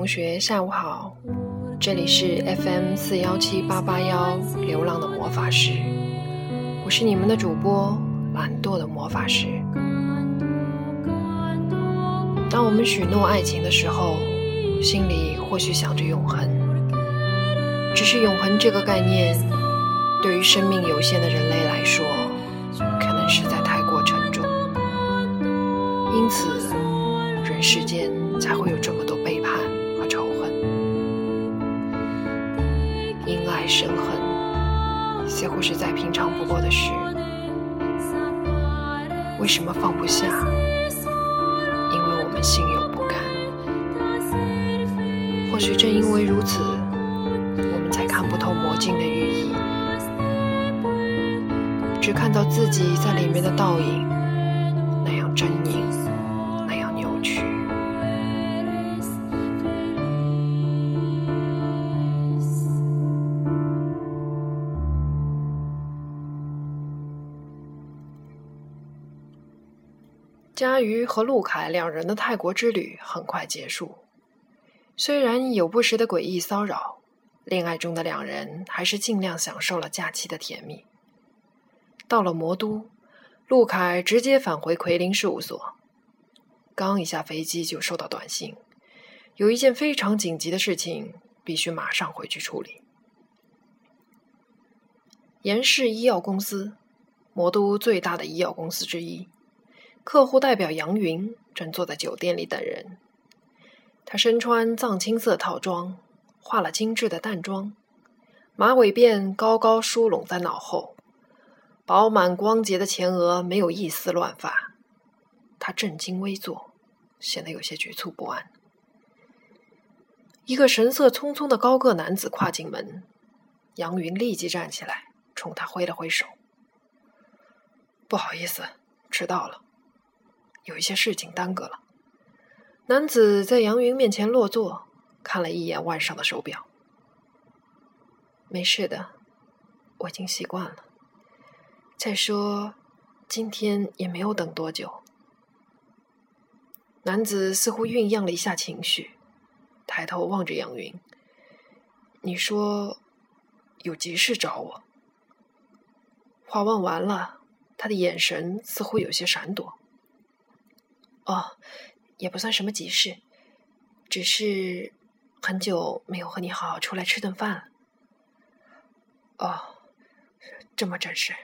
同学，下午好，这里是 FM 四幺七八八幺流浪的魔法师，我是你们的主播懒惰的魔法师。当我们许诺爱情的时候，心里或许想着永恒，只是永恒这个概念，对于生命有限的人类来说，可能实在太过沉重，因此人世间才会有这么多因爱生恨，似乎是再平常不过的事，为什么放不下？因为我们心有不甘，或许正因为如此，我们才看不透魔镜的寓意，只看到自己在里面的倒影，佳瑜和陆凯两人的泰国之旅很快结束，虽然有不时的诡异骚扰，恋爱中的两人还是尽量享受了假期的甜蜜。到了魔都，陆凯直接返回奎林事务所，刚一下飞机就收到短信，有一件非常紧急的事情必须马上回去处理。严氏医药公司，魔都最大的医药公司之一。客户代表杨云正坐在酒店里等人。他身穿藏青色套装，化了精致的淡妆，马尾辫高高梳拢在脑后，饱满光洁的前额没有一丝乱发。他正襟危坐，显得有些局促不安。一个神色匆匆的高个男子跨进门，杨云立即站起来，冲他挥了挥手：“不好意思，迟到了。”有一些事情耽搁了。男子在杨云面前落座，看了一眼腕上的手表。没事的，我已经习惯了。再说，今天也没有等多久。男子似乎酝酿了一下情绪，抬头望着杨云：“你说有急事找我？”话问完了，他的眼神似乎有些闪躲。哦，也不算什么急事，只是很久没有和你好好出来吃顿饭了。哦，这么正式。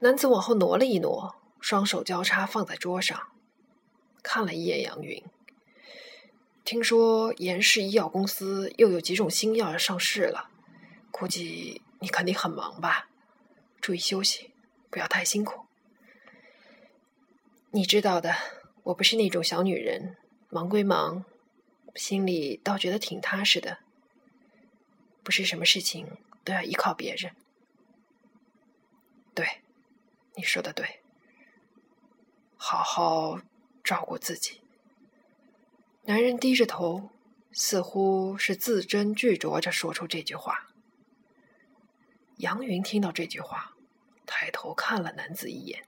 男子往后挪了一挪，双手交叉放在桌上，看了一眼杨云。听说严氏医药公司又有几种新药要上市了，估计你肯定很忙吧？注意休息，不要太辛苦。你知道的，我不是那种小女人，忙归忙，心里倒觉得挺踏实的。不是什么事情都要依靠别人。对，你说的对，好好照顾自己。男人低着头，似乎是字斟句酌着说出这句话。杨云听到这句话，抬头看了男子一眼。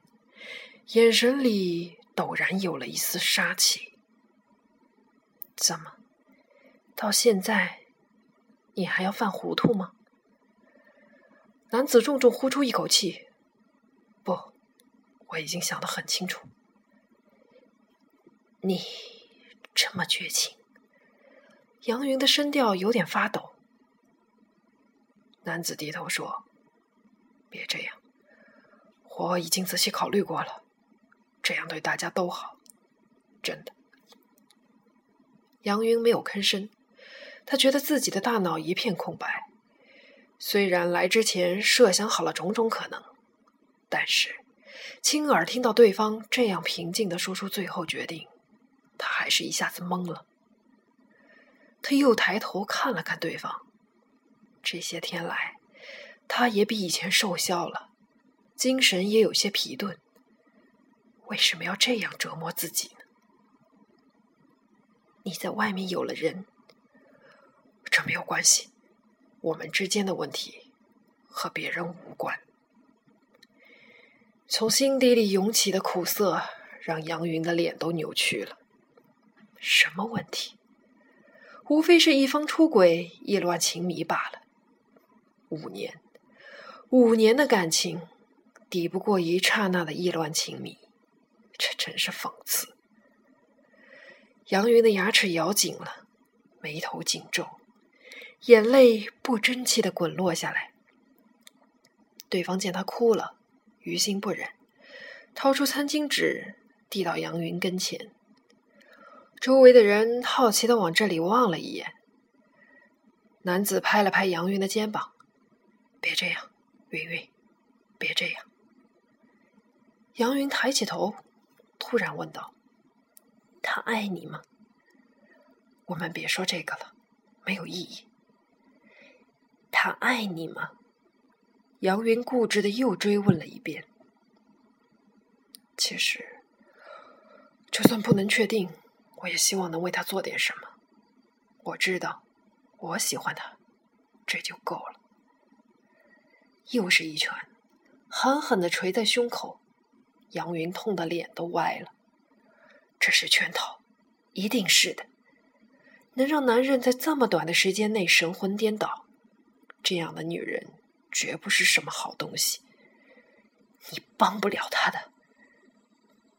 眼神里陡然有了一丝杀气。怎么，到现在你还要犯糊涂吗？男子重重呼出一口气：“不，我已经想得很清楚。你这么绝情。”杨云的声调有点发抖。男子低头说：“别这样，我已经仔细考虑过了。”这样对大家都好，真的。杨云没有吭声，他觉得自己的大脑一片空白。虽然来之前设想好了种种可能，但是亲耳听到对方这样平静的说出最后决定，他还是一下子懵了。他又抬头看了看对方，这些天来，他也比以前瘦削了，精神也有些疲顿。为什么要这样折磨自己呢？你在外面有了人，这没有关系。我们之间的问题和别人无关。从心底里涌起的苦涩，让杨云的脸都扭曲了。什么问题？无非是一方出轨、意乱情迷罢了。五年，五年的感情，抵不过一刹那的意乱情迷，这真是讽刺。杨云的牙齿咬紧了，眉头紧皱，眼泪不争气的滚落下来。对方见他哭了，于心不忍，掏出餐巾纸递到杨云跟前。周围的人好奇的往这里望了一眼。男子拍了拍杨云的肩膀：“别这样，云云，别这样。”杨云抬起头，突然问道：“他爱你吗？”我们别说这个了，没有意义。他爱你吗？杨云固执的又追问了一遍。其实，就算不能确定。我也希望能为他做点什么。我知道，我喜欢他，这就够了。又是一拳，狠狠的捶在胸口，杨云痛的脸都歪了。这是圈套，一定是的。能让男人在这么短的时间内神魂颠倒，这样的女人绝不是什么好东西。你帮不了他的。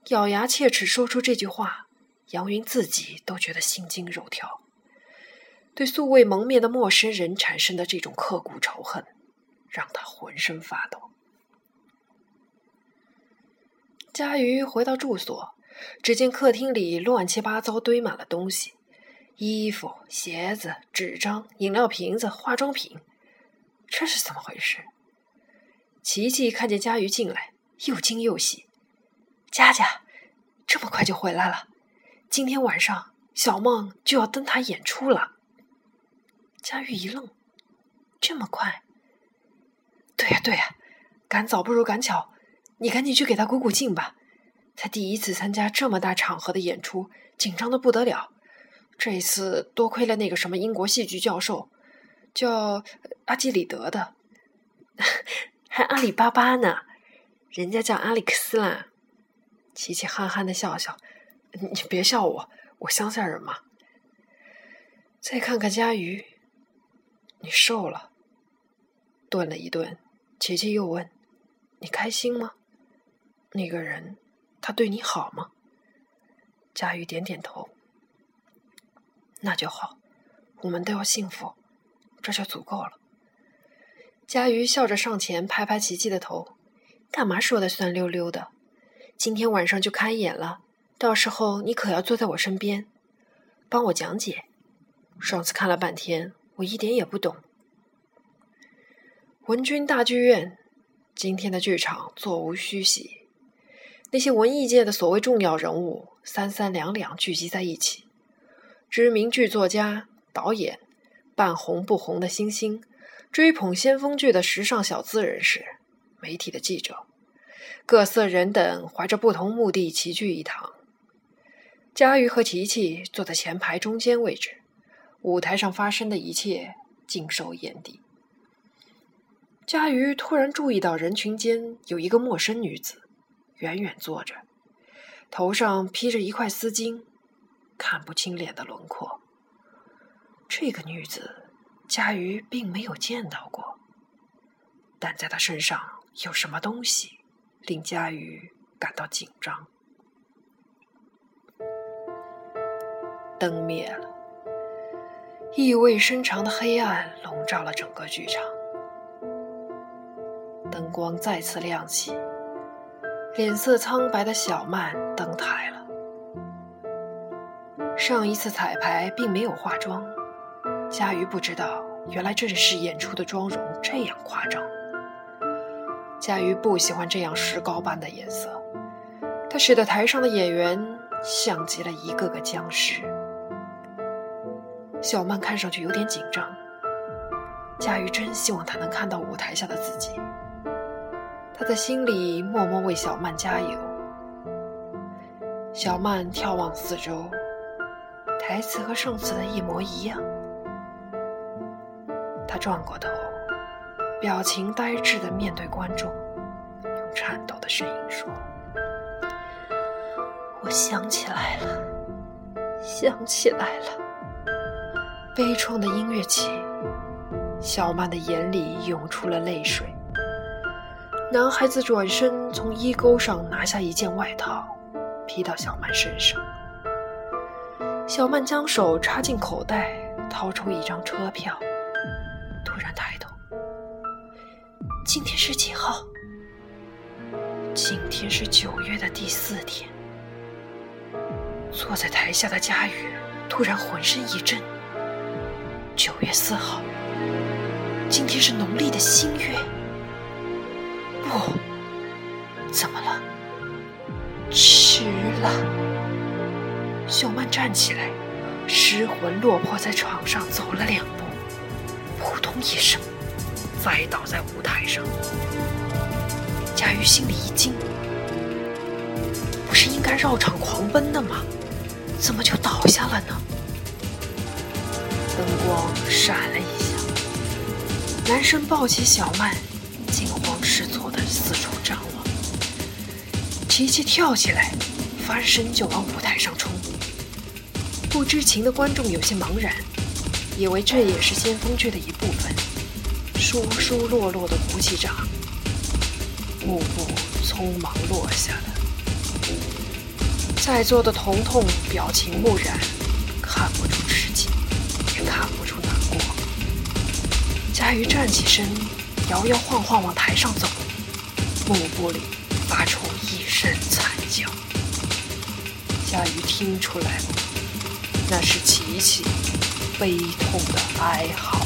咬牙切齿说出这句话。杨云自己都觉得心惊肉跳，对素未谋面的陌生人产生的这种刻骨仇恨，让他浑身发抖。佳瑜回到住所，只见客厅里乱七八糟堆满了东西：衣服、鞋子、纸张、饮料瓶子、化妆品。这是怎么回事？琪琪看见佳瑜进来，又惊又喜：“佳佳，这么快就回来了？”今天晚上，小梦就要登台演出了。佳玉一愣：“这么快？”“对呀，对呀，赶早不如赶巧，你赶紧去给他鼓鼓劲吧。他第一次参加这么大场合的演出，紧张的不得了。这一次多亏了那个什么英国戏剧教授，叫阿基里德的，还阿里巴巴呢，人家叫阿里克斯啦。”琪琪憨憨的笑笑。你别笑我，我乡下人嘛。再看看佳瑜，你瘦了。顿了一顿，琪琪又问：“你开心吗？那个人，他对你好吗？”佳瑜点点头。那就好，我们都要幸福，这就足够了。佳瑜笑着上前拍拍琪琪的头：“干嘛说的酸溜溜的？今天晚上就开演了。”到时候你可要坐在我身边，帮我讲解。上次看了半天，我一点也不懂。文君大剧院，今天的剧场座无虚席，那些文艺界的所谓重要人物三三两两聚集在一起，知名剧作家、导演，半红不红的星星，追捧先锋剧的时尚小资人士，媒体的记者，各色人等怀着不同目的齐聚一堂。佳瑜和琪琪坐在前排中间位置，舞台上发生的一切尽收眼底。佳瑜突然注意到人群间有一个陌生女子，远远坐着，头上披着一块丝巾，看不清脸的轮廓。这个女子，佳瑜并没有见到过，但在她身上有什么东西，令佳瑜感到紧张。灯灭了，意味深长的黑暗笼罩了整个剧场。灯光再次亮起，脸色苍白的小曼登台了。上一次彩排并没有化妆，佳瑜不知道原来正式演出的妆容这样夸张。佳瑜不喜欢这样石膏般的颜色，它使得台上的演员像极了一个个僵尸。小曼看上去有点紧张，佳瑜真希望她能看到舞台下的自己。他在心里默默为小曼加油。小曼眺望四周，台词和上次的一模一样。他转过头，表情呆滞的面对观众，用颤抖的声音说：“我想起来了，想起来了。”悲怆的音乐起，小曼的眼里涌出了泪水。男孩子转身从衣钩上拿下一件外套，披到小曼身上。小曼将手插进口袋，掏出一张车票，突然抬头：“今天是几号？今天是九月的第四天。”坐在台下的佳宇突然浑身一震。九月四号，今天是农历的新月。怎么了？迟了。小曼站起来，失魂落魄在床上走了两步，扑通一声，栽倒在舞台上。佳玉心里一惊，不是应该绕场狂奔的吗？怎么就倒下了呢？灯光闪了一下，男生抱起小曼，惊慌失措地四处。琪琪跳起来，翻身就往舞台上冲。不知情的观众有些茫然，以为这也是先锋剧的一部分，疏疏落落的鼓起掌，幕布匆忙落下了。在座的彤彤表情木然，看不出吃惊，也看不出难过。佳瑜站起身，摇摇晃晃往台上走，幕布里发出声惨叫。夏雨听出来了，那是琪琪悲痛的哀嚎。